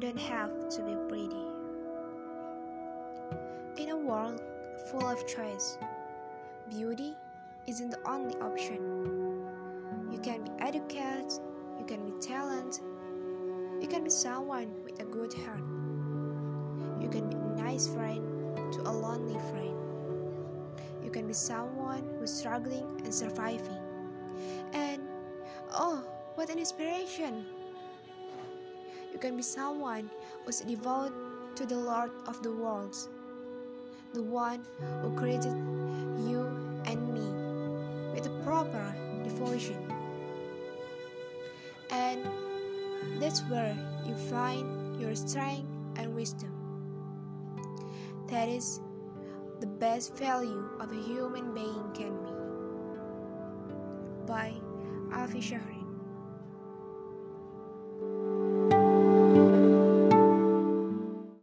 don't have to be pretty. In a world full of choice, beauty isn't the only option. You can be educated, you can be talented, you can be someone with a good heart. You can be a nice friend to a lonely friend. You can be someone who's struggling and surviving. And oh, what an inspiration! You can be someone who's devoted to the Lord of the worlds, the one who created you and me with a proper devotion. And that's where you find your strength and wisdom. That is the best value of a human being can be. By Afi Shahri.